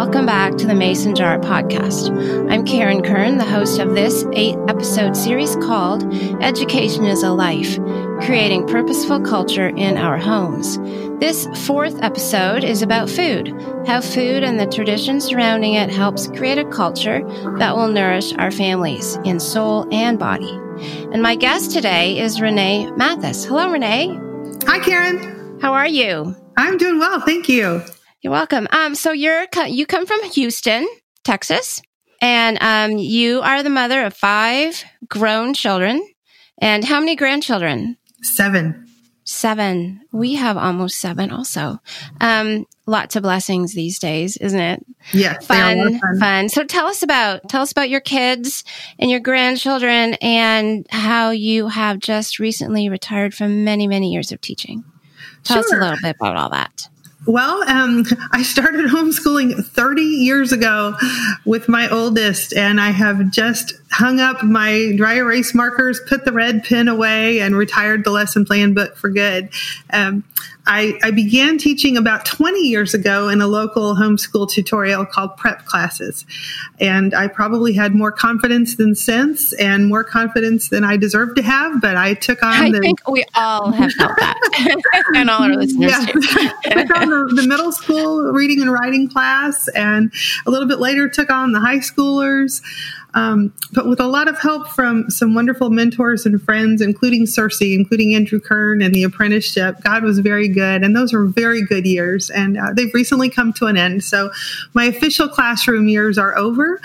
welcome back to the Mason Jar podcast. I'm Karen Kern, the host of this eight episode series called Education is a Life Creating Purposeful Culture in Our Homes. This fourth episode is about food, how food and the tradition surrounding it helps create a culture that will nourish our families in soul and body. And my guest today is Renee Mathis. Hello, Renee. Hi, Karen. How are you? I'm doing well, thank you. You're welcome. Um, so you're you come from Houston, Texas, and um, you are the mother of five grown children. And how many grandchildren? Seven. Seven. We have almost seven also. Um, lots of blessings these days, isn't it? Yeah. Fun, fun, fun. So tell us about, tell us about your kids and your grandchildren and how you have just recently retired from many, many years of teaching. Tell sure. us a little bit about all that. Well, um, I started homeschooling 30 years ago with my oldest, and I have just hung up my dry erase markers, put the red pen away, and retired the lesson plan book for good. Um, I, I, began teaching about 20 years ago in a local homeschool tutorial called Prep Classes. And I probably had more confidence than sense and more confidence than I deserved to have, but I took on I the. think we all have felt that. and all our listeners yeah. too. took on the, the middle school reading and writing class, and a little bit later took on the high schoolers. Um, but with a lot of help from some wonderful mentors and friends, including CiRCE, including Andrew Kern and the apprenticeship, God was very good. And those were very good years. And uh, they've recently come to an end. So my official classroom years are over.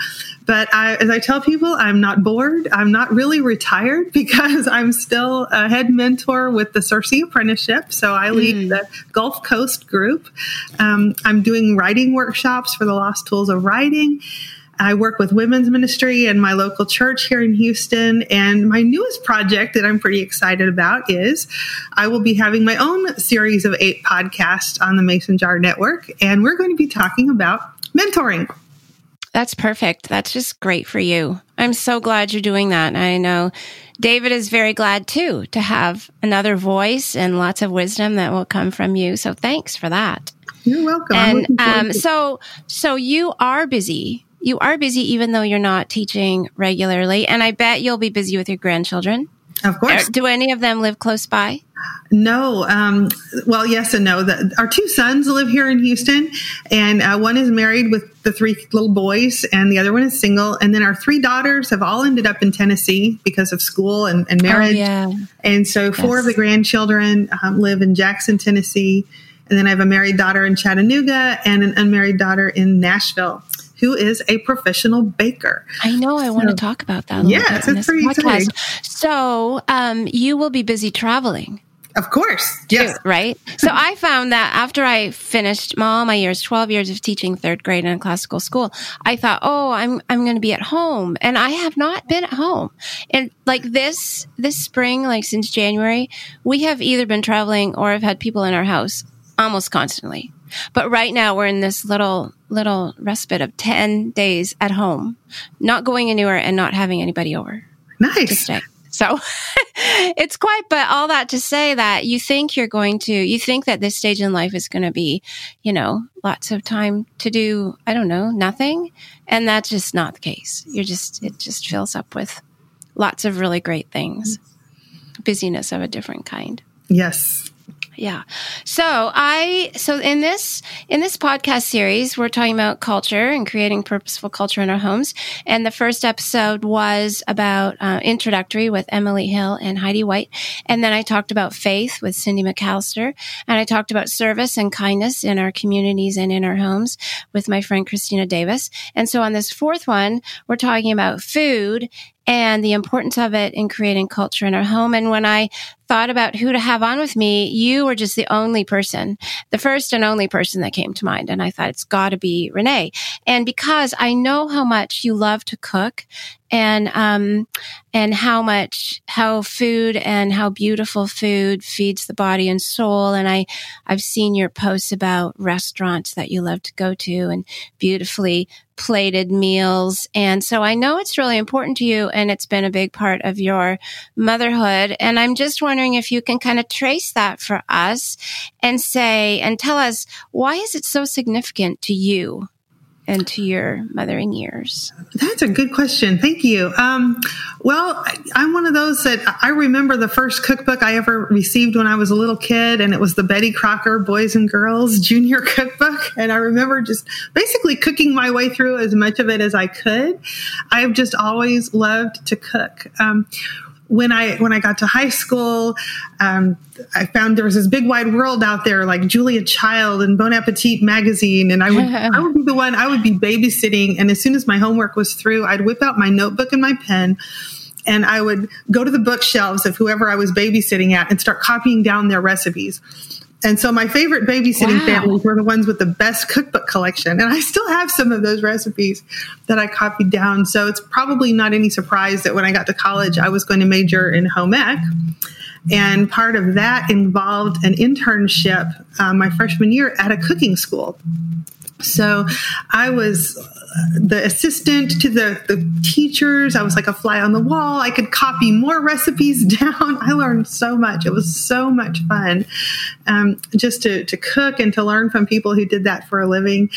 But I, as I tell people, I'm not bored. I'm not really retired because I'm still a head mentor with the CiRCE apprenticeship. So I lead mm. the Gulf Coast group. Um, I'm doing writing workshops for the Lost Tools of Writing. I work with women's ministry and my local church here in Houston. And my newest project that I'm pretty excited about is I will be having my own series of eight podcasts on the Mason Jar Network. And we're going to be talking about mentoring. That's perfect. That's just great for you. I'm so glad you're doing that. I know David is very glad too to have another voice and lots of wisdom that will come from you. So thanks for that. You're welcome. And um, so, so you are busy you are busy even though you're not teaching regularly. And I bet you'll be busy with your grandchildren. Of course. Do any of them live close by? No. Um, well, yes and no. The, our two sons live here in Houston, and uh, one is married with the three little boys, and the other one is single. And then our three daughters have all ended up in Tennessee because of school and, and marriage. Oh, yeah. And so four yes. of the grandchildren um, live in Jackson, Tennessee. And then I have a married daughter in Chattanooga and an unmarried daughter in Nashville who is a professional baker. I know. I so, want to talk about that. yes, it's pretty podcast. exciting. So, um, you will be busy traveling. Of course. Yes. right. So I found that after I finished all my years, 12 years of teaching third grade in a classical school, I thought, oh, I'm, I'm going to be at home. And I have not been at home. And like this, this spring, like since January, we have either been traveling or have had people in our house almost constantly. But right now we're in this little, little respite of 10 days at home, not going anywhere and not having anybody over. Nice. So it's quite, but all that to say that you think you're going to, you think that this stage in life is going to be, you know, lots of time to do, I don't know, nothing. And that's just not the case. You're just, it just fills up with lots of really great things, busyness of a different kind. Yes. Yeah. So I, so in this, in this podcast series, we're talking about culture and creating purposeful culture in our homes. And the first episode was about uh, introductory with Emily Hill and Heidi White. And then I talked about faith with Cindy McAllister. And I talked about service and kindness in our communities and in our homes with my friend Christina Davis. And so on this fourth one, we're talking about food and the importance of it in creating culture in our home. And when I thought about who to have on with me, you were just the only person, the first and only person that came to mind. And I thought it's got to be Renee. And because I know how much you love to cook and um and how much how food and how beautiful food feeds the body and soul. And i i've seen your posts about restaurants that you love to go to and beautifully plated meals. And so i know it's really important to you and it's been a big part of your motherhood. And i'm just wondering if you can kind of trace that for us and say and tell us why is it so significant to you into your mothering years? That's a good question. Thank you. Um, well, I'm one of those that I remember the first cookbook I ever received when I was a little kid, and it was the Betty Crocker Boys and Girls Junior Cookbook. And I remember just basically cooking my way through as much of it as I could. I've just always loved to cook. Um, when I when I got to high school, um, I found there was this big wide world out there, like Julia Child and Bon Appetit magazine, and I would I would be the one I would be babysitting, and as soon as my homework was through, I'd whip out my notebook and my pen. And I would go to the bookshelves of whoever I was babysitting at and start copying down their recipes. And so my favorite babysitting wow. families were the ones with the best cookbook collection. And I still have some of those recipes that I copied down. So it's probably not any surprise that when I got to college, I was going to major in home ec. And part of that involved an internship uh, my freshman year at a cooking school. So I was the assistant to the, the teachers. I was like a fly on the wall. I could copy more recipes down. I learned so much. It was so much fun um, just to, to cook and to learn from people who did that for a living.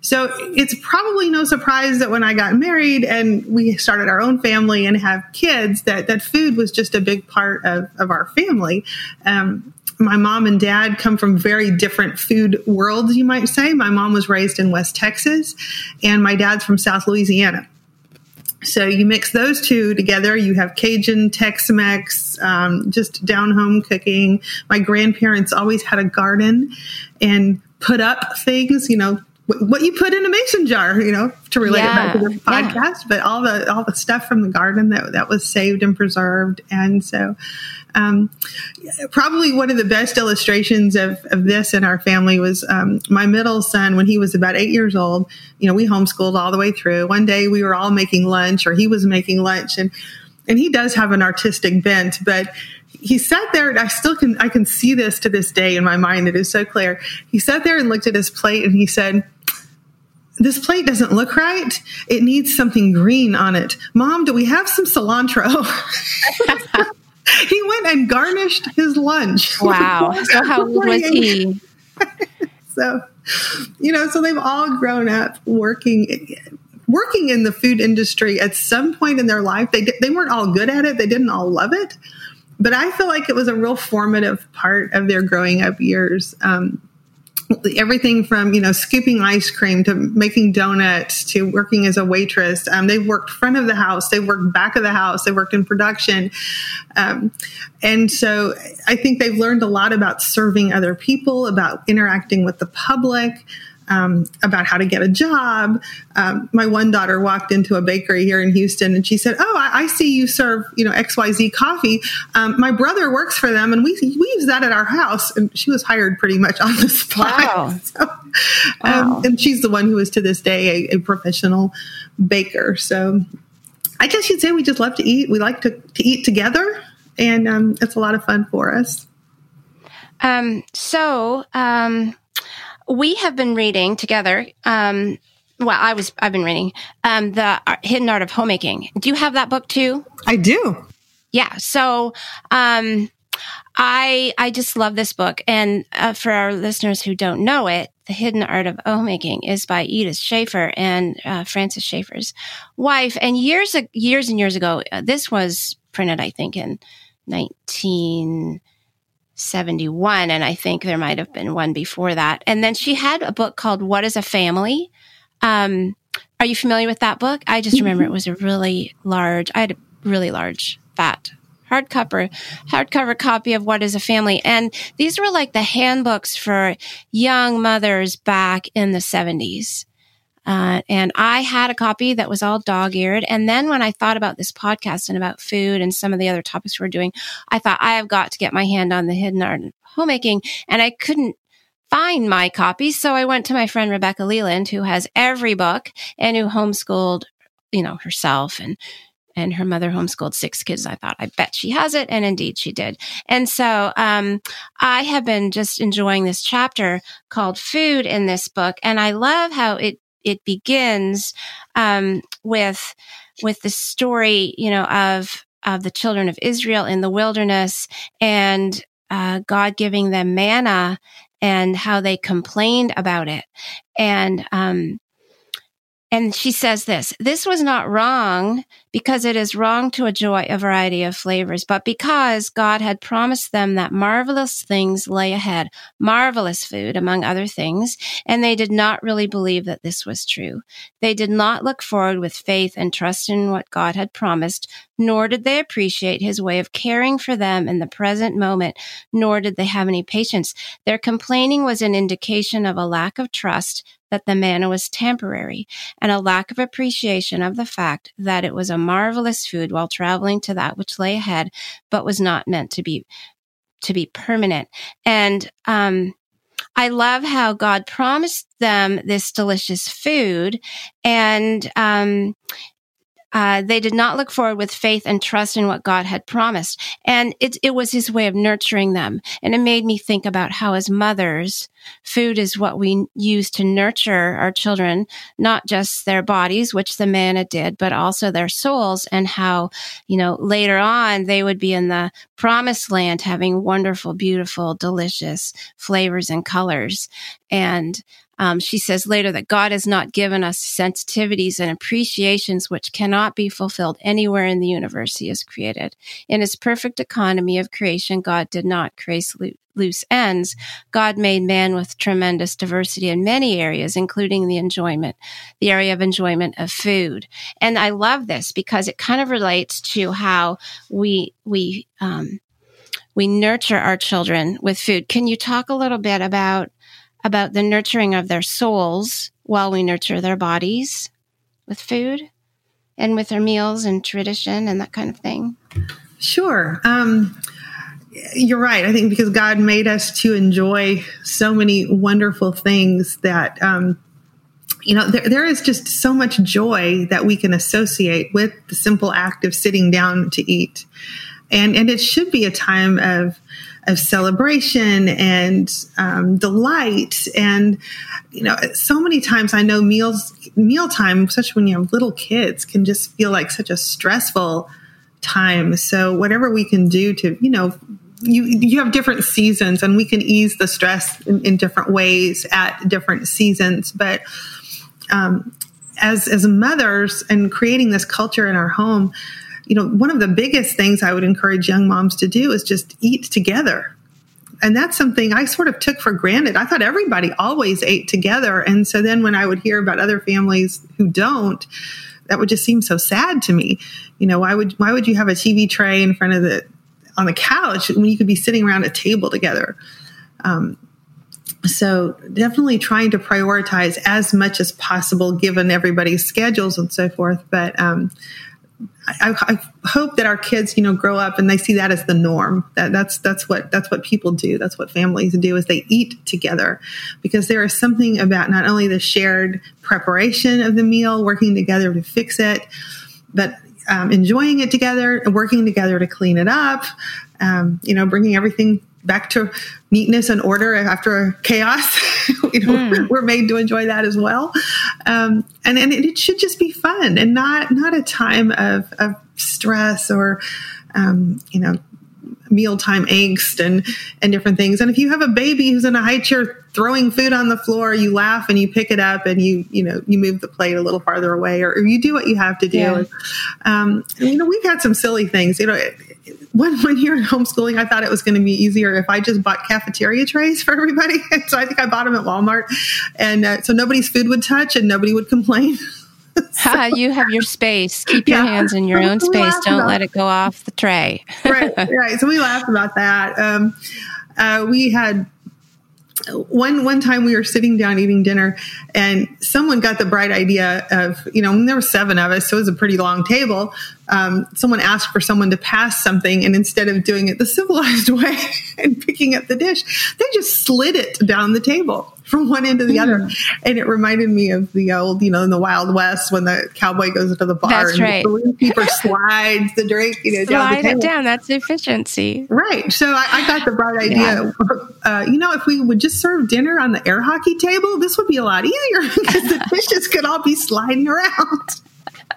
So it's probably no surprise that when I got married and we started our own family and have kids, that that food was just a big part of, of our family. Um, my mom and dad come from very different food worlds, you might say. My mom was raised in West Texas, and my dad's from South Louisiana. So you mix those two together, you have Cajun, Tex Mex, um, just down home cooking. My grandparents always had a garden and put up things, you know, what you put in a mason jar, you know, to relate yeah. it back to the podcast, yeah. but all the all the stuff from the garden that that was saved and preserved, and so um, probably one of the best illustrations of, of this in our family was um, my middle son when he was about eight years old. You know, we homeschooled all the way through. One day we were all making lunch, or he was making lunch, and and he does have an artistic bent, but he sat there and I still can I can see this to this day in my mind. It is so clear. He sat there and looked at his plate and he said, this plate doesn't look right. It needs something green on it. Mom, do we have some cilantro? he went and garnished his lunch. Wow. So how old was he? so, you know, so they've all grown up working working in the food industry at some point in their life. They they weren't all good at it. They didn't all love it, but I feel like it was a real formative part of their growing up years. Um, everything from you know scooping ice cream to making donuts to working as a waitress. Um, they've worked front of the house, they've worked back of the house, they worked in production, um, and so I think they've learned a lot about serving other people, about interacting with the public um, about how to get a job. Um, my one daughter walked into a bakery here in Houston and she said, "Oh, I, I see you serve you know X Y Z coffee. Um, my brother works for them, and we we use that at our house." And she was hired pretty much on the spot. Wow. so, um, wow. and she's the one who is to this day a, a professional baker. So I guess you'd say we just love to eat. We like to, to eat together, and um, it's a lot of fun for us. Um, so, um, we have been reading together. Um, well, I was, I've been reading, um, the hidden art of homemaking. Do you have that book too? I do. Yeah. So, um, I, I just love this book. And uh, for our listeners who don't know it, The Hidden Art of Homemaking is by Edith Schaeffer and uh, Francis Schaeffer's wife. And years, years and years ago, uh, this was printed, I think, in 19- 71. And I think there might have been one before that. And then she had a book called What is a Family? Um, are you familiar with that book? I just remember it was a really large, I had a really large, fat hardcover hardcover copy of What is a Family. And these were like the handbooks for young mothers back in the 70s. Uh, and I had a copy that was all dog eared. And then when I thought about this podcast and about food and some of the other topics we're doing, I thought I have got to get my hand on the hidden art of homemaking. And I couldn't find my copy. So I went to my friend Rebecca Leland, who has every book and who homeschooled, you know, herself and and her mother homeschooled six kids. I thought, I bet she has it. And indeed she did. And so, um, I have been just enjoying this chapter called food in this book. And I love how it it begins um, with with the story, you know, of of the children of Israel in the wilderness and uh, God giving them manna and how they complained about it. And um, and she says this this was not wrong because it is wrong to enjoy a variety of flavors, but because God had promised them that marvelous things lay ahead, marvelous food, among other things, and they did not really believe that this was true. They did not look forward with faith and trust in what God had promised, nor did they appreciate his way of caring for them in the present moment, nor did they have any patience. Their complaining was an indication of a lack of trust that the manna was temporary and a lack of appreciation of the fact that it was a marvelous food while traveling to that which lay ahead, but was not meant to be, to be permanent. And, um, I love how God promised them this delicious food and, um, uh, they did not look forward with faith and trust in what God had promised. And it, it was his way of nurturing them. And it made me think about how as mothers, food is what we use to nurture our children, not just their bodies, which the manna did, but also their souls and how, you know, later on they would be in the promised land having wonderful, beautiful, delicious flavors and colors. And um, she says later that God has not given us sensitivities and appreciations which cannot be fulfilled anywhere in the universe He has created. In His perfect economy of creation, God did not create loose ends. God made man with tremendous diversity in many areas, including the enjoyment, the area of enjoyment of food. And I love this because it kind of relates to how we we um, we nurture our children with food. Can you talk a little bit about about the nurturing of their souls while we nurture their bodies with food and with their meals and tradition and that kind of thing? Sure. Um, you're right. I think because God made us to enjoy so many wonderful things that, um, you know, there, there is just so much joy that we can associate with the simple act of sitting down to eat. And, and it should be a time of, of celebration and um, delight. And, you know, so many times I know meals, mealtime, especially when you have little kids, can just feel like such a stressful time. So whatever we can do to, you know, you you have different seasons and we can ease the stress in, in different ways at different seasons. But um, as as mothers and creating this culture in our home, you know, one of the biggest things I would encourage young moms to do is just eat together. And that's something I sort of took for granted. I thought everybody always ate together. And so then when I would hear about other families who don't, that would just seem so sad to me. You know, why would why would you have a TV tray in front of the on the couch when you could be sitting around a table together? Um, so definitely trying to prioritize as much as possible given everybody's schedules and so forth. But um, I, I, hope that our kids, you know, grow up and they see that as the norm. That that's that's what that's what people do. That's what families do is they eat together, because there is something about not only the shared preparation of the meal, working together to fix it, but um, enjoying it together working together to clean it up. Um, you know, bringing everything back to neatness and order after chaos. you know, mm. we're made to enjoy that as well. Um, and, and it should just be fun and not, not a time of, of stress or, um, you know, mealtime angst and, and different things. And if you have a baby who's in a high chair throwing food on the floor, you laugh and you pick it up and you, you know, you move the plate a little farther away or, or you do what you have to do. Yeah. Um, and, you know, we've had some silly things, you know, one one year in homeschooling, I thought it was going to be easier if I just bought cafeteria trays for everybody. so I think I bought them at Walmart, and uh, so nobody's food would touch and nobody would complain. so, you have your space. Keep your yeah. hands in your own space. Don't let it go off the tray. right, right. So we laughed about that. Um, uh, we had one one time we were sitting down eating dinner and someone got the bright idea of you know there were seven of us so it was a pretty long table. Um, someone asked for someone to pass something and instead of doing it the civilized way and picking up the dish they just slid it down the table from one end to the other. And it reminded me of the old, you know, in the Wild West when the cowboy goes into the bar That's and right. the innkeeper slides the drink, you know, Slide down it down. That's efficiency. Right. So I, I got the bright idea. Yeah. Uh, you know, if we would just serve dinner on the air hockey table, this would be a lot easier because the dishes could all be sliding around.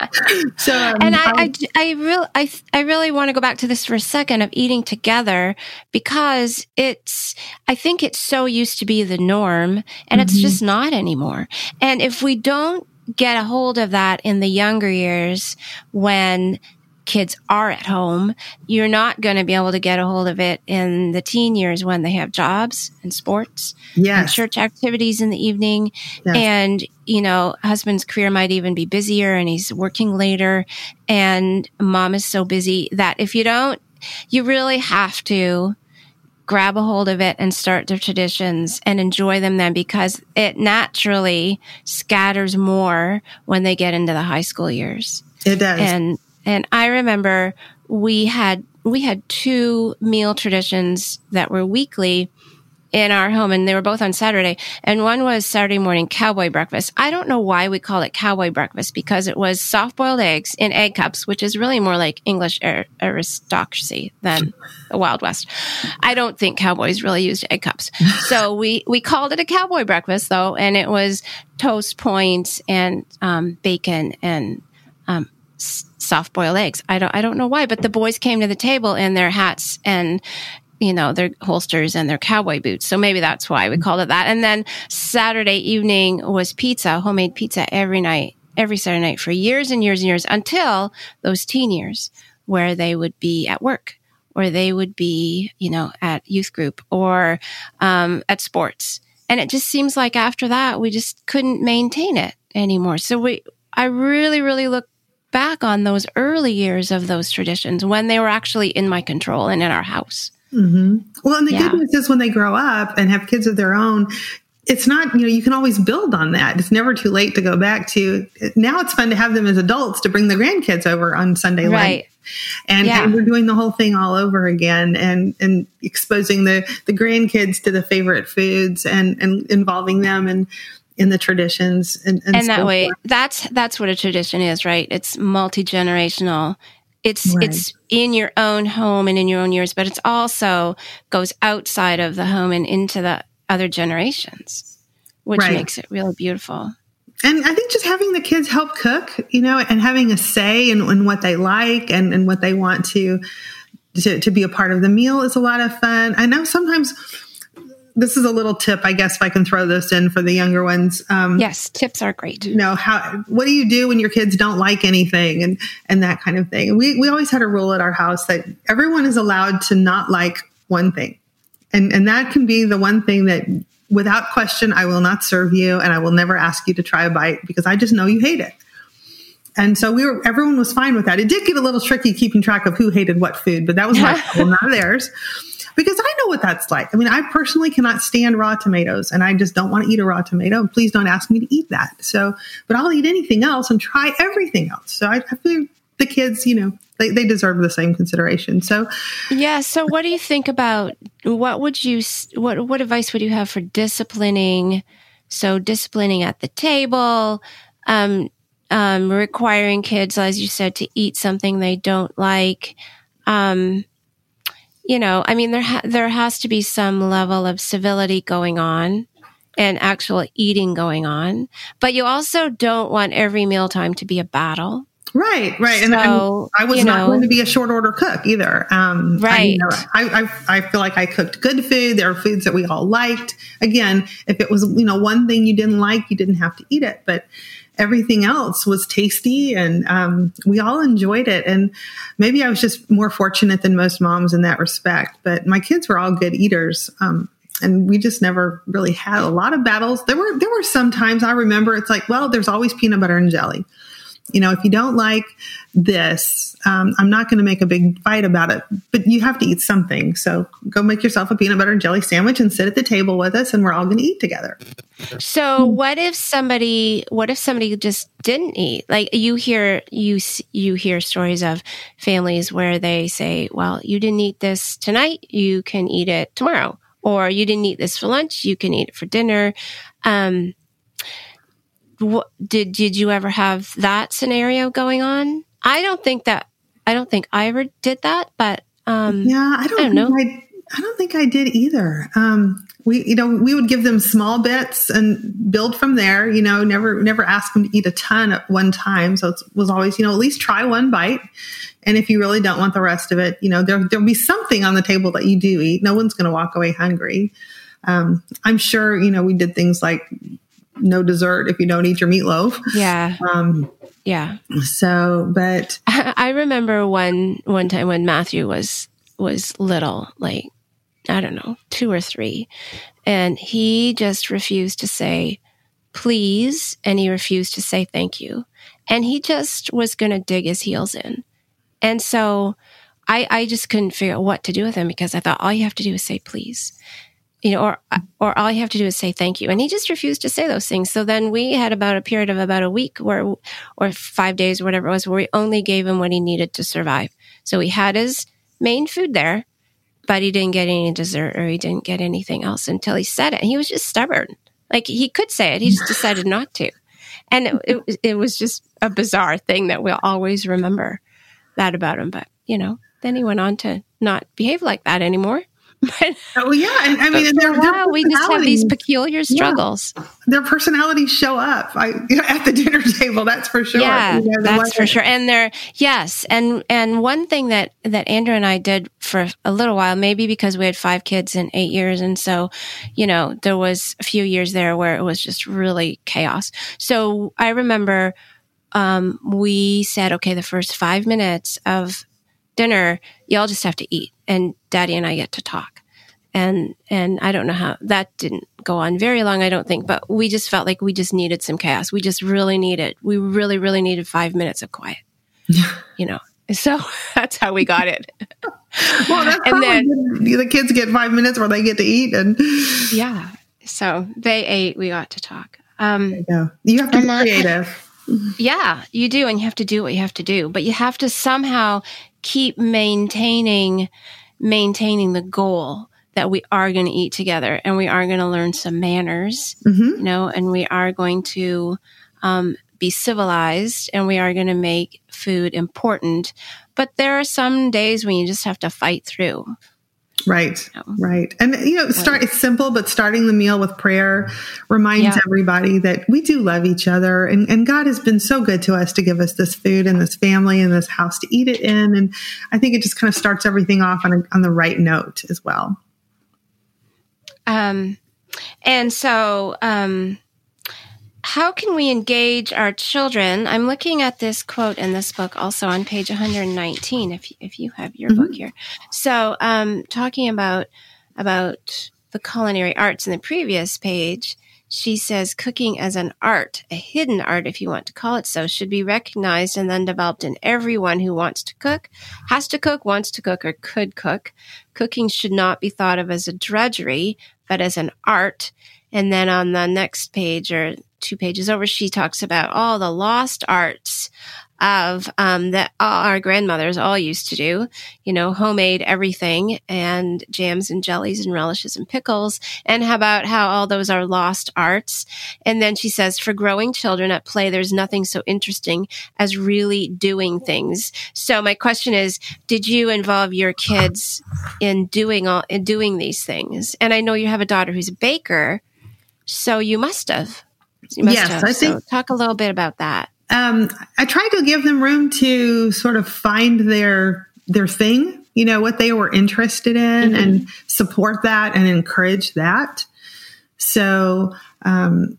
so, um, and I, I, I, really, I, I really want to go back to this for a second of eating together because it's, I think it's so used to be the norm and mm-hmm. it's just not anymore. And if we don't get a hold of that in the younger years when kids are at home. You're not going to be able to get a hold of it in the teen years when they have jobs and sports yes. and church activities in the evening. Yes. And, you know, husband's career might even be busier and he's working later and mom is so busy that if you don't, you really have to grab a hold of it and start their traditions and enjoy them then because it naturally scatters more when they get into the high school years. It does. And and I remember we had we had two meal traditions that were weekly in our home and they were both on Saturday. And one was Saturday morning cowboy breakfast. I don't know why we call it cowboy breakfast because it was soft boiled eggs in egg cups, which is really more like English aristocracy than the Wild West. I don't think cowboys really used egg cups. So we, we called it a cowboy breakfast though. And it was toast points and, um, bacon and, um, soft boiled eggs. I don't I don't know why, but the boys came to the table in their hats and you know, their holsters and their cowboy boots. So maybe that's why we called it that. And then Saturday evening was pizza, homemade pizza every night, every Saturday night for years and years and years until those teen years where they would be at work or they would be, you know, at youth group or um, at sports. And it just seems like after that, we just couldn't maintain it anymore. So we, I really, really look back on those early years of those traditions when they were actually in my control and in our house. Mm-hmm. Well, and the yeah. good news is when they grow up and have kids of their own, it's not, you know, you can always build on that. It's never too late to go back to. Now it's fun to have them as adults to bring the grandkids over on Sunday right. And, yeah. and, we're doing the whole thing all over again and, and exposing the, the grandkids to the favorite foods and, and involving them and in the traditions and, and, and that way forth. that's that's what a tradition is right it's multi-generational it's right. it's in your own home and in your own years, but it's also goes outside of the home and into the other generations, which right. makes it really beautiful. And I think just having the kids help cook, you know, and having a say in, in what they like and, and what they want to, to to be a part of the meal is a lot of fun. I know sometimes this is a little tip, I guess, if I can throw this in for the younger ones. Um, yes, tips are great. You know, how what do you do when your kids don't like anything and and that kind of thing. We we always had a rule at our house that everyone is allowed to not like one thing, and and that can be the one thing that without question I will not serve you, and I will never ask you to try a bite because I just know you hate it. And so we were, everyone was fine with that. It did get a little tricky keeping track of who hated what food, but that was my not theirs because I know what that's like. I mean, I personally cannot stand raw tomatoes and I just don't want to eat a raw tomato. Please don't ask me to eat that. So, but I'll eat anything else and try everything else. So I, I feel the kids, you know, they, they deserve the same consideration. So, yeah. So, what do you think about what would you what what advice would you have for disciplining? So, disciplining at the table, um, um, requiring kids, as you said, to eat something they don't like. Um, you know, I mean, there ha- there has to be some level of civility going on and actual eating going on, but you also don't want every mealtime to be a battle. Right, right, and, and, I was not know, going to be a short order cook either. Um, right, I, you know, I, I, I feel like I cooked good food. There are foods that we all liked. Again, if it was you know one thing you didn't like, you didn't have to eat it, but everything else was tasty and um, we all enjoyed it. And maybe I was just more fortunate than most moms in that respect. But my kids were all good eaters. Um, and we just never really had a lot of battles. There were there were some times I remember it's like, well, there's always peanut butter and jelly you know, if you don't like this, um, I'm not going to make a big fight about it, but you have to eat something. So go make yourself a peanut butter and jelly sandwich and sit at the table with us and we're all going to eat together. So what if somebody, what if somebody just didn't eat? Like you hear, you, you hear stories of families where they say, well, you didn't eat this tonight. You can eat it tomorrow. Or you didn't eat this for lunch. You can eat it for dinner. Um, what, did did you ever have that scenario going on? I don't think that I don't think I ever did that, but um, yeah, I don't, I don't know. I, I, don't think I did either. Um, we, you know, we would give them small bits and build from there. You know, never never ask them to eat a ton at one time. So it was always, you know, at least try one bite. And if you really don't want the rest of it, you know, there there'll be something on the table that you do eat. No one's going to walk away hungry. Um, I'm sure, you know, we did things like no dessert if you don't eat your meatloaf. Yeah. Um, yeah. So, but I remember one one time when Matthew was was little, like I don't know, two or three, and he just refused to say please and he refused to say thank you. And he just was going to dig his heels in. And so I, I just couldn't figure out what to do with him because I thought all you have to do is say please you know, or or all you have to do is say thank you. And he just refused to say those things. So then we had about a period of about a week where, or five days or whatever it was, where we only gave him what he needed to survive. So he had his main food there, but he didn't get any dessert or he didn't get anything else until he said it. He was just stubborn. Like he could say it, he just decided not to. And it, it, it was just a bizarre thing that we'll always remember that about him. But, you know, then he went on to not behave like that anymore. But, oh yeah, and I mean, and their, we just have these peculiar struggles. Yeah. Their personalities show up I, at the dinner table. That's for sure. Yeah, you know, that's for sure. And they're yes, and and one thing that that Andrew and I did for a little while, maybe because we had five kids in eight years, and so you know there was a few years there where it was just really chaos. So I remember um, we said, okay, the first five minutes of dinner, y'all just have to eat and daddy and I get to talk. And, and I don't know how that didn't go on very long, I don't think, but we just felt like we just needed some chaos. We just really needed, we really, really needed five minutes of quiet, you know? So that's how we got it. well, that's and then the kids get five minutes where they get to eat and yeah. So they ate, we got to talk. Um, you, you have to be creative. Yeah, you do. And you have to do what you have to do, but you have to somehow keep maintaining maintaining the goal that we are going to eat together and we are going to learn some manners, mm-hmm. you know, and we are going to um, be civilized and we are going to make food important. But there are some days when you just have to fight through. Right. Right. And you know, start it's simple, but starting the meal with prayer reminds yeah. everybody that we do love each other and, and God has been so good to us to give us this food and this family and this house to eat it in. And I think it just kind of starts everything off on a, on the right note as well. Um and so um how can we engage our children? I'm looking at this quote in this book also on page 119 if if you have your mm-hmm. book here. So, um, talking about about the culinary arts in the previous page, she says cooking as an art, a hidden art if you want to call it so, should be recognized and then developed in everyone who wants to cook, has to cook, wants to cook or could cook. Cooking should not be thought of as a drudgery, but as an art. And then on the next page or two pages over, she talks about all the lost arts of um, that our grandmothers all used to do, you know, homemade everything and jams and jellies and relishes and pickles, and how about how all those are lost arts. And then she says, for growing children at play, there's nothing so interesting as really doing things. So my question is, did you involve your kids in doing all in doing these things? And I know you have a daughter who's a baker, so you must have yes, have. I think. So talk a little bit about that. Um, I tried to give them room to sort of find their their thing, you know, what they were interested in, mm-hmm. and support that and encourage that. So, um,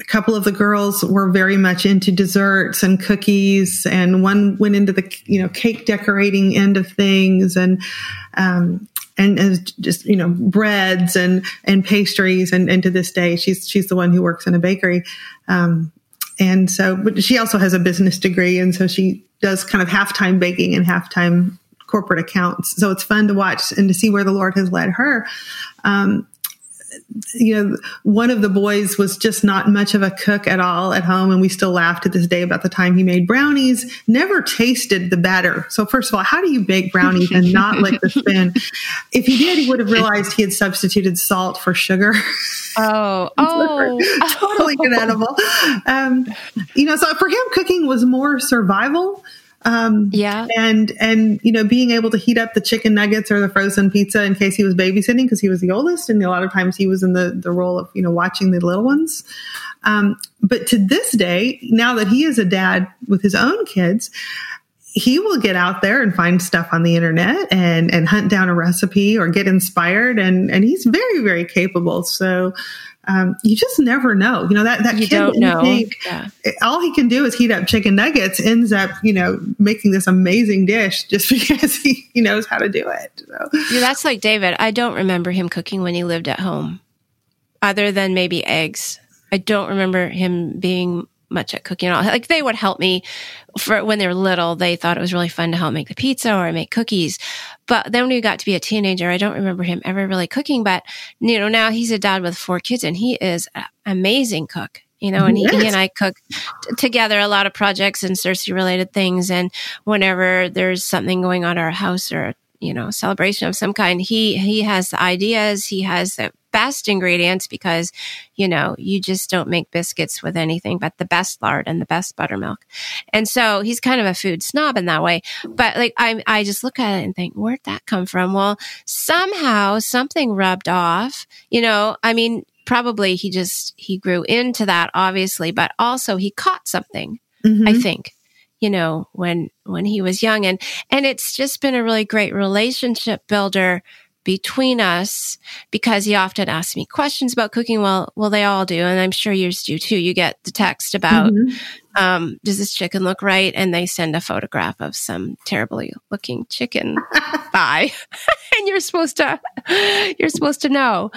a couple of the girls were very much into desserts and cookies, and one went into the you know cake decorating end of things, and um, and, and just you know breads and and pastries. And, and to this day she's she's the one who works in a bakery. Um, and so but she also has a business degree. And so she does kind of half-time baking and half-time corporate accounts. So it's fun to watch and to see where the lord has led her. Um, you know, one of the boys was just not much of a cook at all at home. And we still laugh to this day about the time he made brownies, never tasted the batter. So, first of all, how do you bake brownies and not lick the spin? If he did, he would have realized he had substituted salt for sugar. Oh, oh, totally inedible. Um, you know, so for him, cooking was more survival um, yeah. And, and, you know, being able to heat up the chicken nuggets or the frozen pizza in case he was babysitting because he was the oldest. And a lot of times he was in the, the role of, you know, watching the little ones. Um, but to this day, now that he is a dad with his own kids, he will get out there and find stuff on the internet and, and hunt down a recipe or get inspired. And, and he's very, very capable. So, um, you just never know. You know that that You kid don't know. think Yeah. all he can do is heat up chicken nuggets. Ends up, you know, making this amazing dish just because he, he knows how to do it. So, Yeah, that's like David. I don't remember him cooking when he lived at home, other than maybe eggs. I don't remember him being much at cooking at all. Like they would help me for when they were little. They thought it was really fun to help make the pizza or make cookies. But then when he got to be a teenager, I don't remember him ever really cooking. But you know, now he's a dad with four kids, and he is an amazing cook. You know, and he, he and I cook t- together a lot of projects and CiRCE related things. And whenever there's something going on at our house or you know celebration of some kind, he he has the ideas. He has the best ingredients because you know you just don't make biscuits with anything but the best lard and the best buttermilk. And so he's kind of a food snob in that way. But like I I just look at it and think, where'd that come from? Well, somehow something rubbed off. You know, I mean, probably he just he grew into that obviously, but also he caught something. mhm. I think, you know, when when he was young and and it's just been a really great relationship builder between us because he often asks me questions about cooking. Well, well, they all do, and I'm sure yours do too. You get the text about, Mhm. um, does this chicken look right? And they send a photograph of some terribly looking chicken thigh, and you're supposed to you're supposed to know.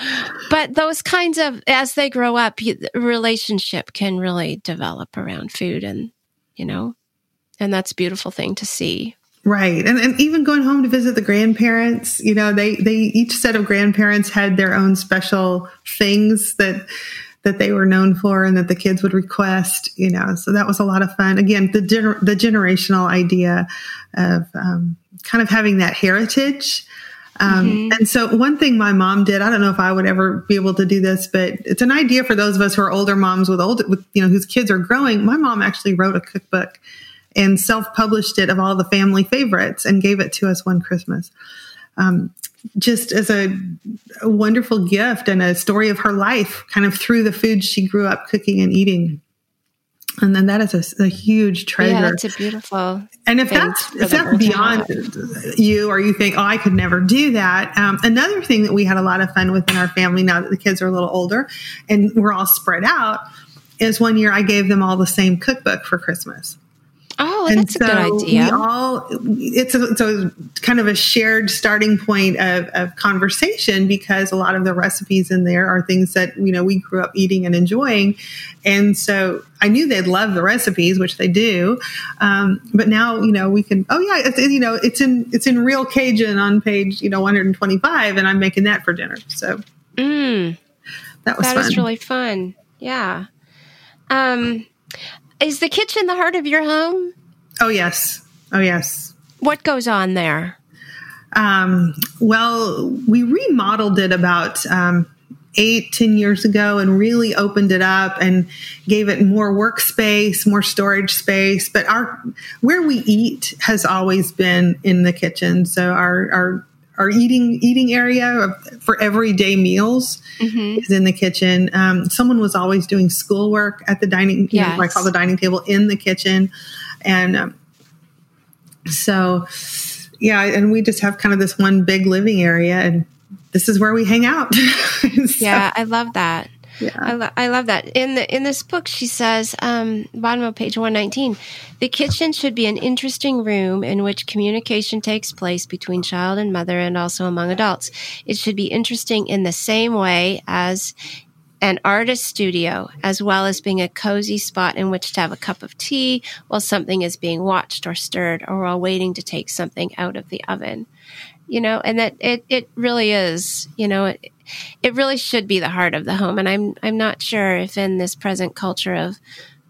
But those kinds of as they grow up, you, relationship can really develop around food, and you know, and that's a beautiful thing to see. Right. And, and even going home to visit the grandparents, you know, they, they, each set of grandparents had their own special things that, that they were known for and that the kids would request, you know, so that was a lot of fun. Again, the, gener- the generational idea of, um, kind of having that heritage. Um, And so one thing my mom did, I don't know if I would ever be able to do this, but it's an idea for those of us who are older moms with old, with, you know, whose kids are growing. My mom actually wrote a cookbook and self-published it of all the family favorites and gave it to us one Christmas. Um, just as a, a wonderful gift and a story of her life, kind of through the food she grew up cooking and eating. And then that is a, a huge treasure. Yeah, that's a beautiful. And if that's if that's beyond you, or you think, oh, I could never do that. Um, another thing that we had a lot of fun with in our family now that the kids are a little older and we're all spread out is one year I gave them all the same cookbook for Christmas. Oh, And that's a good idea. We all it's a, it's a kind of a shared starting point of, of conversation because a lot of the recipes in there are things that you know we grew up eating and enjoying, and so I knew they'd love the recipes, which they do. Um, but now you know we can. Oh yeah, it's, you know it's in it's in real Cajun on page you know 125, and I'm making that for dinner. So Mm. that was That fun. is really fun. Yeah. Um, is the kitchen the heart of your home? oh yes, oh yes. What goes on there? Um, well, we remodeled it about um, eight, ten years ago and really opened it up and gave it more workspace, more storage space. But our where we eat has always been in the kitchen. So our our our eating eating area for everyday meals is in the kitchen. Um, someone was always doing schoolwork at the dining, you know, I Yes. call the dining table in the kitchen, and um, so yeah, and we just have kind of this one big living area, and this is where we hang out. So, Yeah, I love that. Yeah. I, lo- I love that. In the in this book, she says, um, bottom of page one nineteen, the kitchen should be an interesting room in which communication takes place between child and mother, and also among adults. It should be interesting in the same way as an artist studio, as well as being a cozy spot in which to have a cup of tea while something is being watched or stirred, or while waiting to take something out of the oven. You know, and that it, it really is, you know, it, it really should be the heart of the home. And I'm I'm not sure if in this present culture of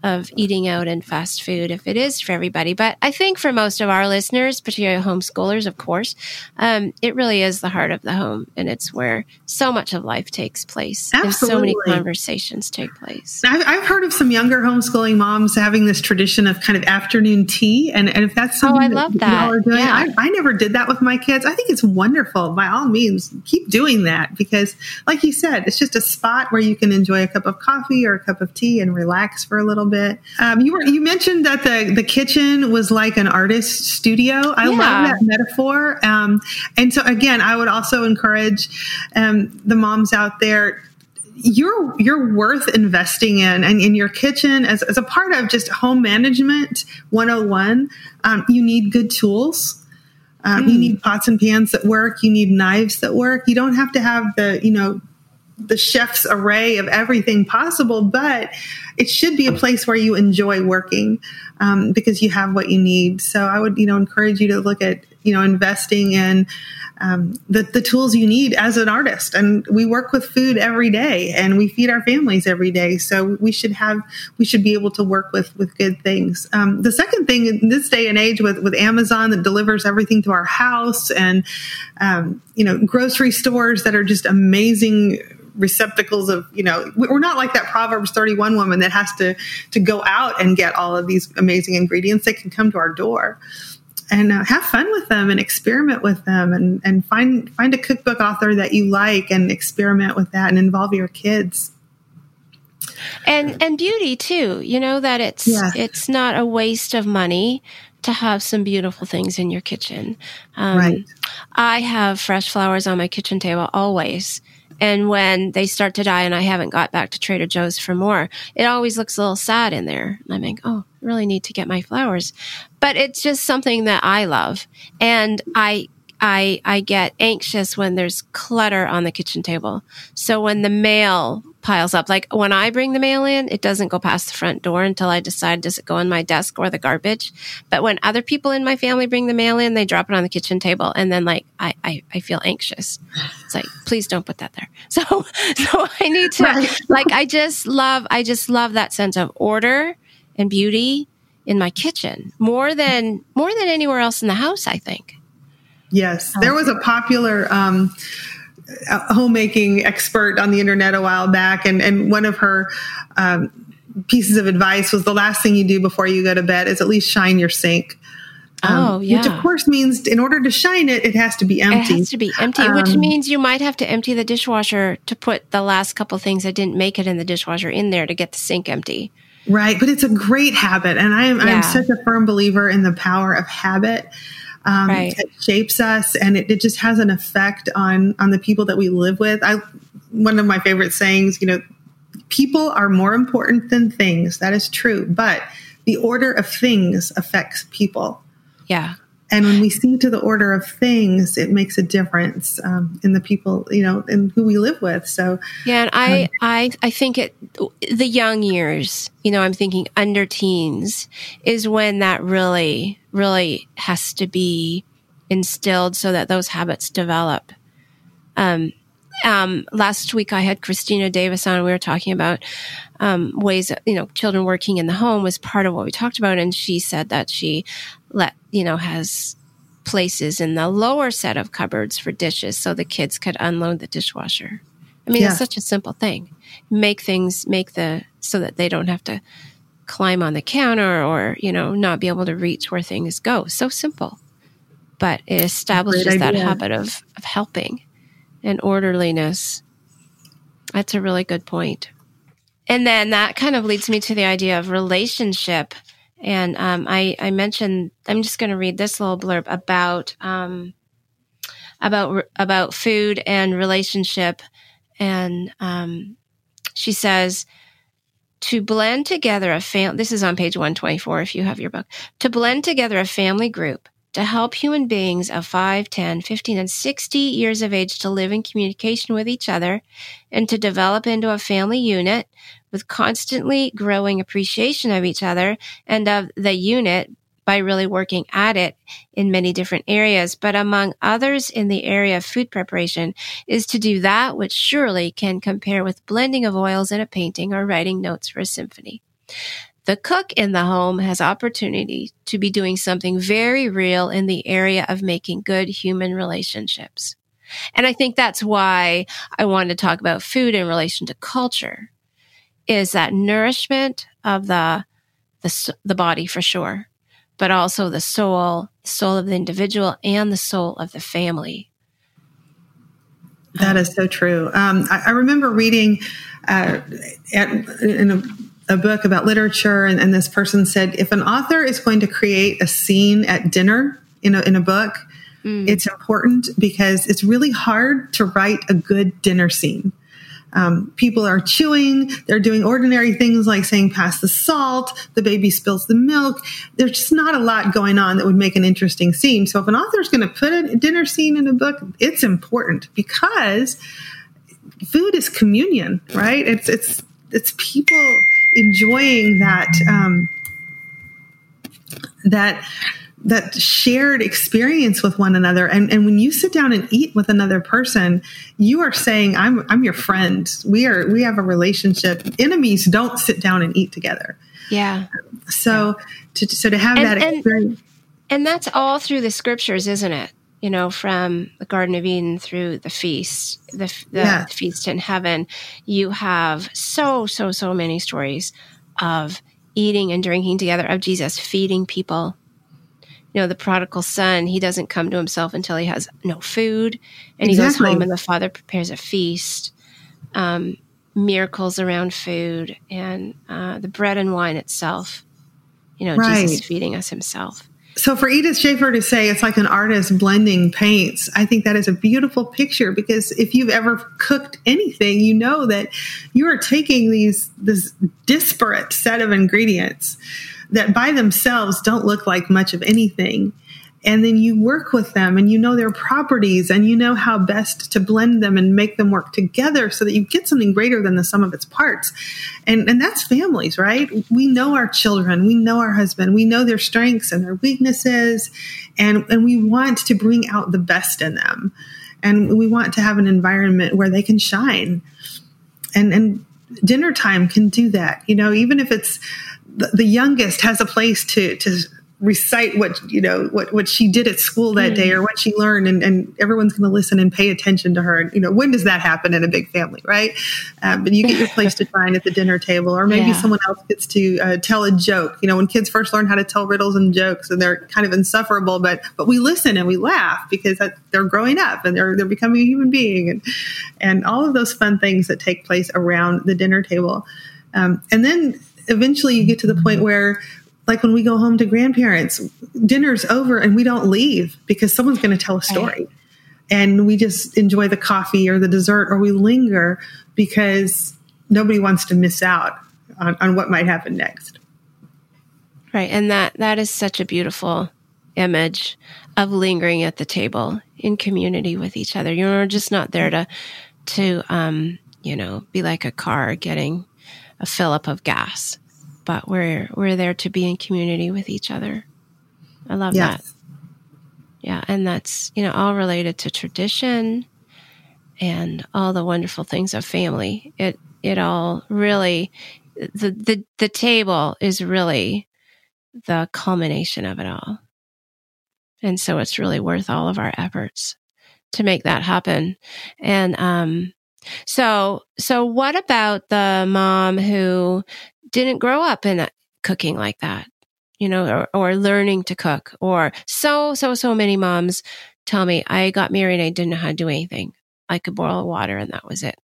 of eating out and fast food, if it is for everybody. But I think for most of our listeners, particularly homeschoolers, of course, um, it really is the heart of the home, and it's where so much of life takes place, and so many Absolutely. conversations take place. I've, I've heard of some younger homeschooling moms having this tradition of kind of afternoon tea, and, and if that's Oh, something I love y'all that. are doing, Yeah. I, I never did that with my kids. I think it's wonderful. By all means, keep doing that because, like you said, it's just a spot where you can enjoy a cup of coffee or a cup of tea and relax for a little bit. Um, you were you mentioned that the the kitchen was like an artist studio. I Yeah. love that metaphor. Um, and so again, I would also encourage um, the moms out there you're you're worth investing in and in your kitchen as, as a part of just home management 101 um, you need good tools um, mm. you need pots and pans that work you need knives that work you don't have to have the you know the chef's array of everything possible, but it should be a place where you enjoy working um, because you have what you need. So I would, you know, encourage you to look at, you know, investing in um, the, the tools you need as an artist. And we work with food every day and we feed our families every day. So we should have, we should be able to work with, with good things. Um, the second thing in this day and age with, with Amazon that delivers everything to our house and, um, you know, grocery stores that are just amazing receptacles of you know we're not like that proverbs 31 woman that has to to go out and get all of these amazing ingredients. They can come to our door and uh, have fun with them and experiment with them and and find find a cookbook author that you like and experiment with that and involve your kids. And and beauty too you know that it's yeah. it's not a waste of money to have some beautiful things in your kitchen. Um, right. I have fresh flowers on my kitchen table always and when they start to die and I haven't got back to Trader Joe's for more, it always looks a little sad in there. And I think, oh, I really need to get my flowers. But it's just something that I love. And I I I get anxious when there's clutter on the kitchen table. So when the mail piles up, like when I bring the mail in, it doesn't go past the front door until I decide does it go in my desk or the garbage. But when other people in my family bring the mail in, they drop it on the kitchen table and then like I I, I feel anxious. It's like please don't put that there. So so I need to right. like I just love I just love that sense of order and beauty in my kitchen more than more than anywhere else in the house, I think. Yes, there was a popular um, homemaking expert on the internet a while back, and and one of her. Um, pieces of advice was the last thing you do before you go to bed is at least shine your sink. Um, oh, yeah. Which of course means in order to shine it, it has to be empty. It has to be empty, um, which means you might have to empty the dishwasher to put the last couple things that didn't make it in the dishwasher in there to get the sink empty. Right. But it's a great habit. And I'm, yeah. I'm such a firm believer in the power of habit um, right. it shapes us and it, it, just has an effect on on the people that we live with. I one of my favorite sayings you know people are more important than things. That is true. But the order of things affects people. Yeah and when we see to the order of things it makes a difference um, in the people you know and who we live with. So yeah and i um, i i think it the young years you know i'm thinking under teens is when that really really has to be instilled so that those habits develop. Um, um, last week I had Christina Davis on. We were talking about um, ways that you know children working in the home was part of what we talked about, and she said that she let you know has places in the lower set of cupboards for dishes so the kids could unload the dishwasher. I mean, yeah. it's such a simple thing. Make things make the so that they don't have to climb on the counter or you know not be able to reach where things go. So simple, but it establishes that habit of of helping and orderliness. That's a really good point. And then that kind of leads me to the idea of relationship. And um, I, I, mentioned, I'm just going to read this little blurb about um, about about food and relationship. And um, she says, to blend together a family. This is on page 124 if you have your book. To blend together a family group to help human beings of 5, 10, 15, and 60 years of age to live in communication with each other and to develop into a family unit with constantly growing appreciation of each other and of the unit by really working at it in many different areas. But among others in the area of food preparation is to do that which surely can compare with blending of oils in a painting or writing notes for a symphony. The cook in the home has opportunity to be doing something very real in the area of making good human relationships. And I think that's why I wanted to talk about food in relation to culture is that nourishment of the, the, the body for sure, but also the soul, the soul of the individual and the soul of the family. That is so true. Um, I, I, remember reading uh, at, in a a book about literature, and, and, this person said if an author is going to create a scene at dinner in a, in a book, mm. it's important because it's really hard to write a good dinner scene. Um, people are chewing. They're doing ordinary things like saying, pass the salt. The baby spills the milk. There's just not a lot going on that would make an interesting scene. So if an author is going to put a dinner scene in a book, it's important because food is communion, right? It's, it's, it's people enjoying that, um, that that shared experience with one another. And, and when you sit down and eat with another person, you are saying, I'm, I'm your friend. We are, we have a relationship. Enemies don't sit down and eat together. Yeah. So, yeah. To, so to have and, that experience. And, and that's all through the scriptures, isn't it? You know, from the Garden of Eden through the feast, the, the yeah. feast in heaven, you have so, so, so many stories of eating and drinking together, of Jesus feeding people you know, the prodigal son, he doesn't come to himself until he has no food. And exactly. he goes home and the father prepares a feast. Um, miracles around food and uh, the bread and wine itself. You know, right. Jesus feeding us himself. So for Edith Schaeffer to say it's like an artist blending paints, I think that is a beautiful picture because if you've ever cooked anything, you know that you are taking these this disparate set of ingredients that by themselves don't look like much of anything. And then you work with them and you know their properties and you know how best to blend them and make them work together so that you get something greater than the sum of its parts. And, and that's families, right? We know our children, we know our husband, we know their strengths and their weaknesses, and, and we want to bring out the best in them. And we want to have an environment where they can shine. And, and dinner time can do that. You know, even if it's the, youngest has a place to to recite what you know what what she did at school that mm. day or what she learned and, and everyone's going to listen and pay attention to her and you know when does that happen in a big family right um, but you get your place to shine at the dinner table or maybe yeah. someone else gets to uh, tell a joke you know when kids first learn how to tell riddles and jokes and they're kind of insufferable but but we listen and we laugh because that, they're growing up and they're they're becoming a human being and and all of those fun things that take place around the dinner table um, and then eventually you get to the point where like when we go home to grandparents, dinner's over and we don't leave because someone's going to tell a story. Right. And we just enjoy the coffee or the dessert or we linger because nobody wants to miss out on, on what might happen next. Right. And that that is such a beautiful image of lingering at the table in community with each other. You're just not there to to um, you know, be like a car getting a fill up of gas, but we're we're there to be in community with each other. I love yes. that. Yeah, and that's you know all related to tradition and all the wonderful things of family. It it all really the the the table is really the culmination of it all. And so it's really worth all of our efforts to make that happen. And um so, so what about the mom who didn't grow up in cooking like that, you know, or, or learning to cook or so, so, so many moms tell me I got married. I didn't know how to do anything. I could boil water and that was it.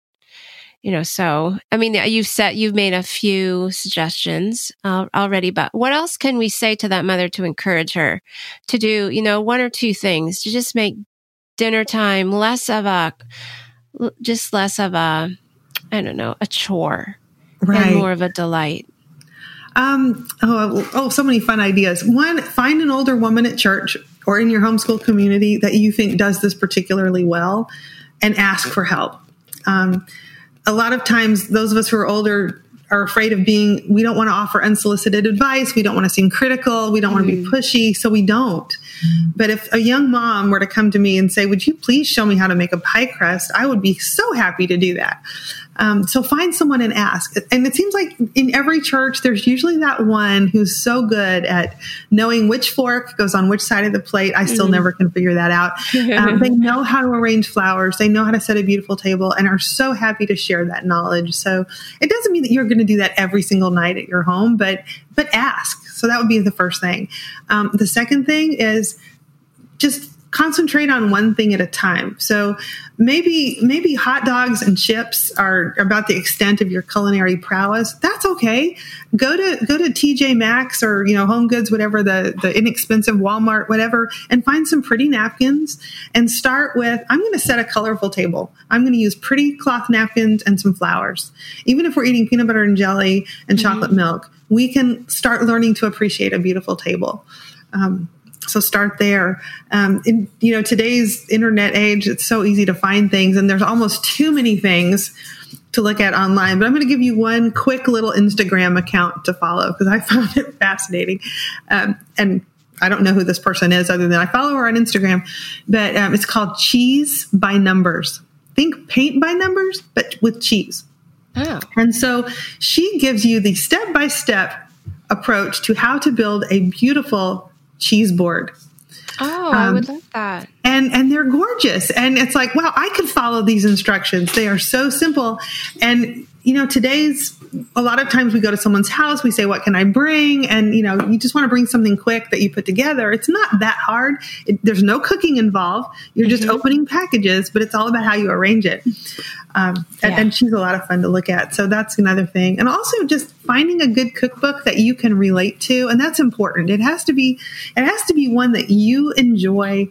You know, so I mean, you've set, you've made a few suggestions uh, already, but what else can we say to that mother to encourage her to do, you know, one or two things to just make dinner time less of a just less of a, I don't know, a chore right. and more of a delight. Um, oh, oh, so many fun ideas. One, find an older woman at church or in your homeschool community that you think does this particularly well and ask for help. Um, a lot of times, those of us who are older are afraid of being, we don't want to offer unsolicited advice. We don't want to seem critical. We don't want to be mm-hmm. pushy. So we don't. But if a young mom were to come to me and say, would you please show me how to make a pie crust? I would be so happy to do that. Um, so find someone and ask. And it seems like in every church, there's usually that one who's so good at knowing which fork goes on which side of the plate. I still mm-hmm. never can figure that out. Um, they know how to arrange flowers. They know how to set a beautiful table and are so happy to share that knowledge. So it doesn't mean that you're going to do that every single night at your home, but, but ask. So that would be the first thing. Um, the second thing is just concentrate on one thing at a time. So maybe maybe hot dogs and chips are about the extent of your culinary prowess. That's okay. Go to go to TJ Maxx or you know Home Goods, whatever the the inexpensive Walmart, whatever, and find some pretty napkins and start with. I'm going to set a colorful table. I'm going to use pretty cloth napkins and some flowers. Even if we're eating peanut butter and jelly and mm-hmm. chocolate milk, we can start learning to appreciate a beautiful table. Um, so start there. Um, in you know today's internet age, it's so easy to find things, and there's almost too many things to look at online. But I'm going to give you one quick little Instagram account to follow because I found it fascinating, um, and I don't know who this person is other than I follow her on Instagram, but um, it's called Cheese by Numbers. Think paint by numbers, but with cheese. Oh. And so she gives you the step by step approach to how to build a beautiful cheese board. Oh, um, I would love that. And and they're gorgeous. And it's like, wow, I could follow these instructions. They are so simple. And you know, today's a lot of times we go to someone's house, we say, What can I bring? And, you know, you just want to bring something quick that you put together. It's not that hard. It, there's no cooking involved. You're mm-hmm. just opening packages, but it's all about how you arrange it. Um, yeah. and, and she's a lot of fun to look at. So that's another thing. And also just finding a good cookbook that you can relate to. And that's important. It has to be, it has to be one that you enjoy.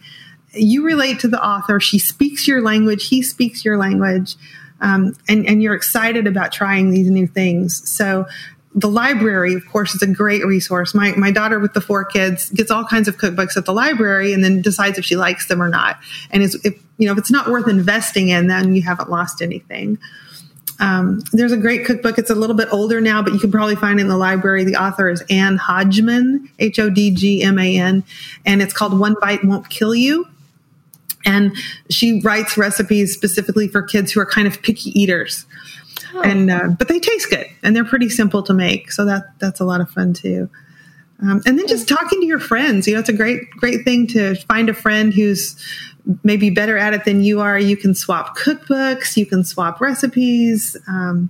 You relate to the author. She speaks your language. He speaks your language um, and, and you're excited about trying these new things. So the library, of course, is a great resource. My, my daughter with the four kids gets all kinds of cookbooks at the library and then decides if she likes them or not. And if, you know, if it's not worth investing in, then you haven't lost anything. Um, there's a great cookbook. It's a little bit older now, but you can probably find it in the library. The author is Ann Hodgman, H O D G M A N, and it's called One Bite Won't Kill You. And she writes recipes specifically for kids who are kind of picky eaters. Oh. And uh, but they taste good and they're pretty simple to make, so that that's a lot of fun too. Um, and then just talking to your friends, you know, it's a great great thing to find a friend who's maybe better at it than you are. You can swap cookbooks, you can swap recipes. Um,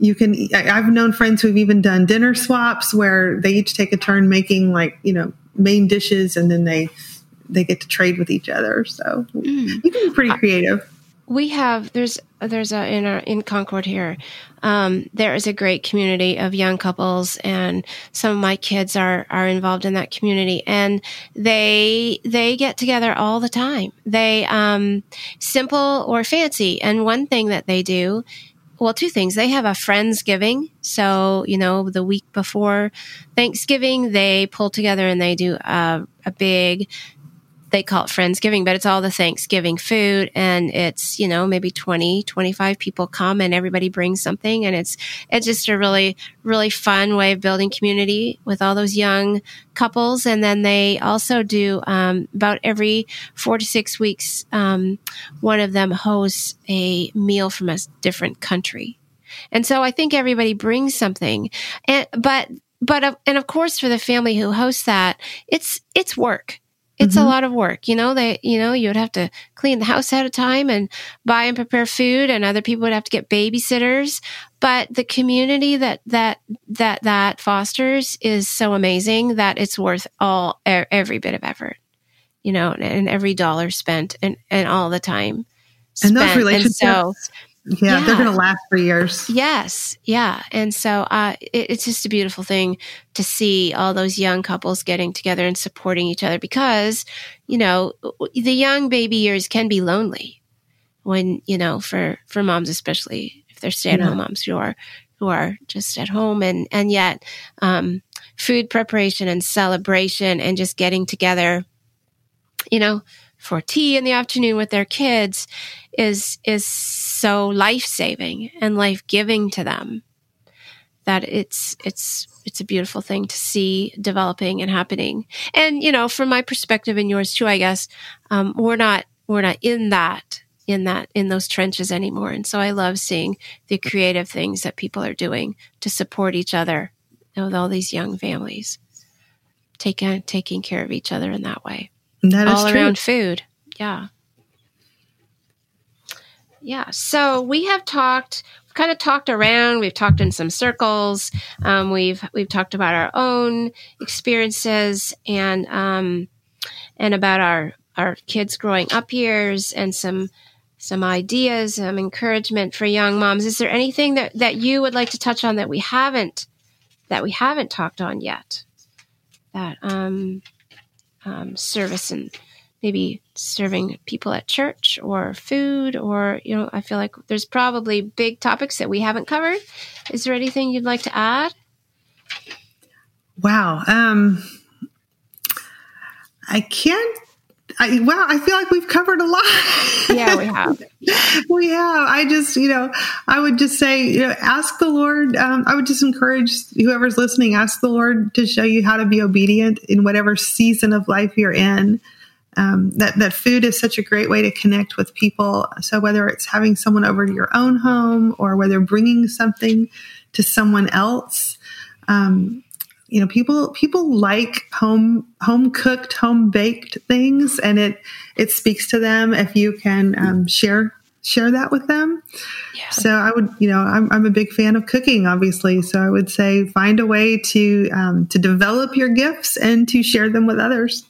you can i've known friends who've even done dinner swaps where they each take a turn making like you know main dishes and then they they get to trade with each other. So mm. you can be pretty creative. We have there's there's a in our in Concord here. Um, there is a great community of young couples, and some of my kids are are involved in that community, and they they get together all the time. They um, simple or fancy, and one thing that they do well, two things. They have a Friendsgiving. So, you know, the week before Thanksgiving, they pull together and they do a, a big they call it Friendsgiving, but it's all the Thanksgiving food. And it's, you know, maybe 20, 25 people come and everybody brings something. And it's, it's just a really, really fun way of building community with all those young couples. And then they also do, um, about every four to six weeks, um, one of them hosts a meal from a different country. And so I think everybody brings something. And, but, but, uh, and of course, for the family who hosts that, it's, it's work it's mm-hmm. a lot of work. You know, they, you know, you would have to clean the house at a time and buy and prepare food and other people would have to get babysitters. But the community that, that, that, that fosters is so amazing that it's worth all, every bit of effort, you know, and every dollar spent and, and all the time. And those relationships. And so, yeah, yeah. they're going to last for years. Yes, yeah, and so uh, it, it's just a beautiful thing to see all those young couples getting together and supporting each other because you know the young baby years can be lonely when you know for for moms especially if they're stay at home yeah. moms who are who are just at home and and yet um, food preparation and celebration and just getting together, you know for tea in the afternoon with their kids is is so life-saving and life-giving to them that it's it's it's a beautiful thing to see developing and happening and you know from my perspective and yours too i guess um, we're not we're not in that in that in those trenches anymore and so i love seeing the creative things that people are doing to support each other with all these young families taking taking care of each other in that way that all around food. Yeah. Yeah. So we have talked, kind of talked around, we've talked in some circles. Um, we've, we've talked about our own experiences and, um, and about our, our kids growing up years and some some ideas, some encouragement for young moms. Is there anything that, that you would like to touch on that we haven't that we haven't talked on yet? That um, um, service and maybe serving people at church or food or you know i feel like there's probably big topics that we haven't covered is there anything you'd like to add wow um i can't I, wow, I feel like we've covered a lot. Yeah, we have. we have. I just, you know, I would just say, you know, ask the Lord. Um, I would just encourage whoever's listening, ask the Lord to show you how to be obedient in whatever season of life you're in um, that that food is such a great way to connect with people. So whether it's having someone over to your own home or whether bringing something to someone else, um, you know, people people like home home cooked, home baked things, and it it speaks to them if you can um, share share that with them. Yeah. So I would, you know, I'm, I'm a big fan of cooking, obviously. So I would say find a way to um, to develop your gifts and to share them with others.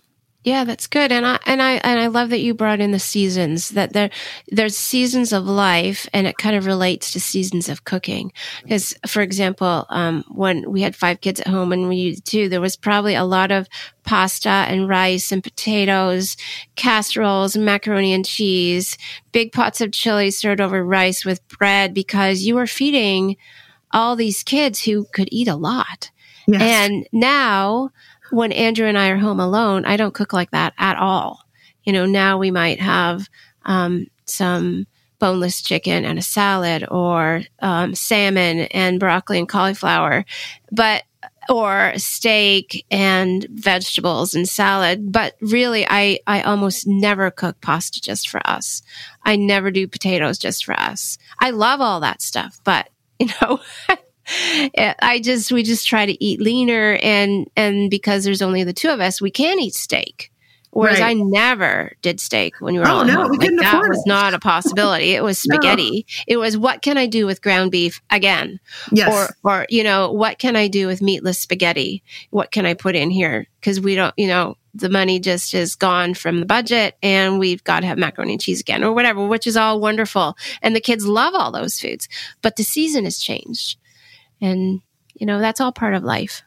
Yeah, that's good. And I and I and I love that you brought in the seasons that there there's seasons of life and it kind of relates to seasons of cooking. Because for example, um, when we had five kids at home and we used two, there was probably a lot of pasta and rice and potatoes, casseroles, macaroni and cheese, big pots of chili served over rice with bread because you were feeding all these kids who could eat a lot. Yes. And now when Andrew and I are home alone, I don't cook like that at all. You know, now we might have um, some boneless chicken and a salad or um, salmon and broccoli and cauliflower, but or steak and vegetables and salad. But really, I, I almost never cook pasta just for us. I never do potatoes just for us. I love all that stuff, but you know, Eh, I just we just try to eat leaner and and because there's only the two of us, we can eat steak. Whereas right. I never did steak when you were oh, all no, home. We like, that was it. not a possibility. It was spaghetti. no. It was what can I do with ground beef again? Yes. Or or you know, what can I do with meatless spaghetti? What can I put in here? Because we don't, you know, the money just is gone from the budget and we've got to have macaroni and cheese again or whatever, which is all wonderful. And the kids love all those foods. But the season has changed. And, you know, that's all part of life.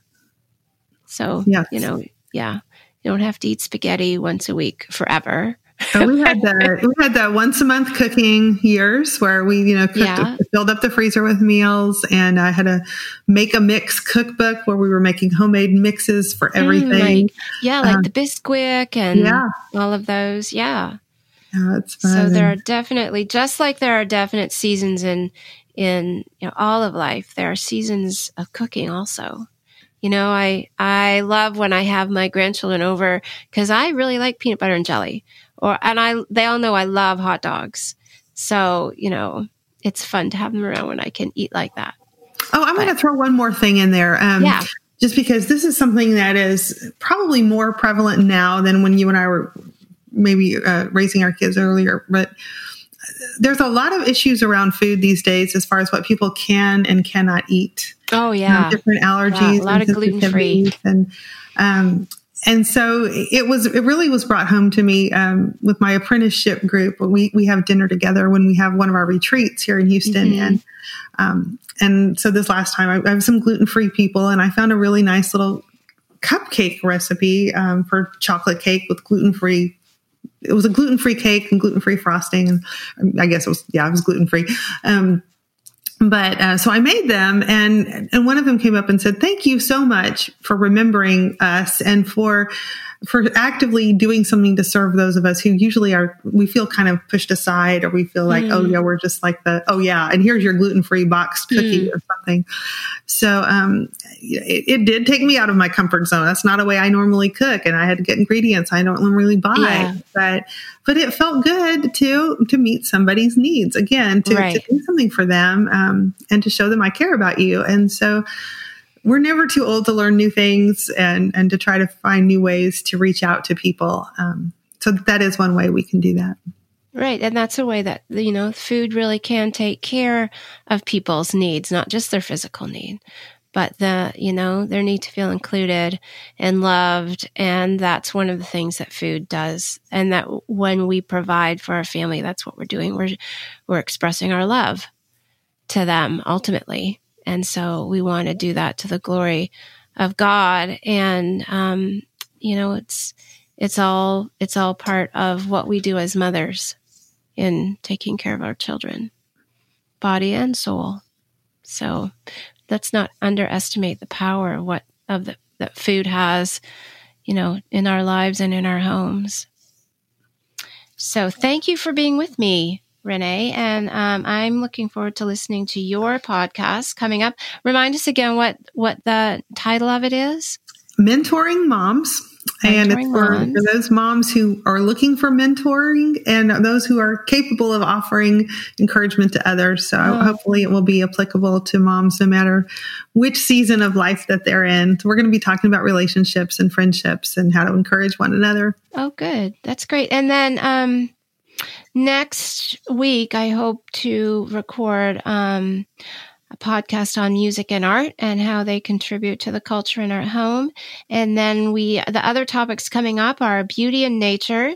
So, yes. you know, yeah, you don't have to eat spaghetti once a week forever. so we had that we had that once a month cooking years where we you know cooked, yeah. filled up the freezer with meals and I had a make a mix cookbook where we were making homemade mixes for everything. Mm, like, yeah, like um, the Bisquick and yeah. all of those. Yeah. Yeah. So there are definitely just like there are definite seasons in in you know, all of life. There are seasons of cooking also. You know, I I love when I have my grandchildren over because I really like peanut butter and jelly. Or and I they all know I love hot dogs. So, you know, it's fun to have them around when I can eat like that. Oh, I'm going to throw one more thing in there. Um, yeah. Just because this is something that is probably more prevalent now than when you and I were maybe uh, raising our kids earlier. But there's a lot of issues around food these days as far as what people can and cannot eat. Oh yeah, different allergies, yeah, a lot of gluten free, and um, and so it was it really was brought home to me um, with my apprenticeship group. We we have dinner together when we have one of our retreats here in Houston, mm-hmm. and um, and so this last time I, I have some gluten free people, and I found a really nice little cupcake recipe um, for chocolate cake with gluten free it was a gluten free cake and gluten free frosting, and I guess it was yeah, it was gluten free. Um, but uh, so I made them, and and one of them came up and said, "Thank you so much for remembering us and for." For actively doing something to serve those of us who usually are we feel kind of pushed aside or we feel like mm. oh yeah we're just like the oh yeah and here's your gluten-free boxed cookie mm. or something so um, it, it, did take me out of my comfort zone that's not a way i normally cook and i had to get ingredients i don't really buy yeah. but but it felt good to to meet somebody's needs again to, right. to do something for them um, and to show them i care about you and so we're never too old to learn new things and and to try to find new ways to reach out to people. Um, so that is one way we can do that. Right, and that's a way that you know food really can take care of people's needs, not just their physical need, but the you know their need to feel included and loved. And that's one of the things that food does. And that when we provide for our family that's what we're doing. We're we're expressing our love to them ultimately and so we want to do that to the glory of god. And um you know it's it's all it's all part of what we do as mothers in taking care of our children body and soul. So let's not underestimate the power of what of the, that food has, you know, in our lives and in our homes. So thank you for being with me, Renee, and um, I'm looking forward to listening to your podcast coming up. Remind us again what what the title of it is. Mentoring Moms and it's for, for, those moms who are looking for mentoring and those who are capable of offering encouragement to others. So oh. hopefully it will be applicable to moms no matter which season of life that they're in. So we're going to be talking about relationships and friendships and how to encourage one another. Oh, good. That's great. And then, um, next week, I hope to record, um, a podcast on music and art and how they contribute to the culture in our home. And then we, the other topics coming up are beauty and nature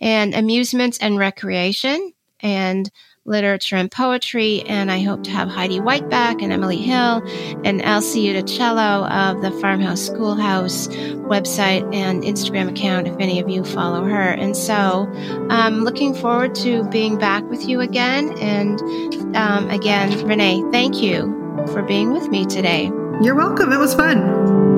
and amusements and recreation and literature and poetry. And I hope to have Heidi White back and Emily Hill and Elsie Uticello of the Farmhouse Schoolhouse website and Instagram account, if any of you follow her. And so I'm looking forward to being back with you again. And um, again, Renee, thank you for being with me today. You're welcome. It was fun.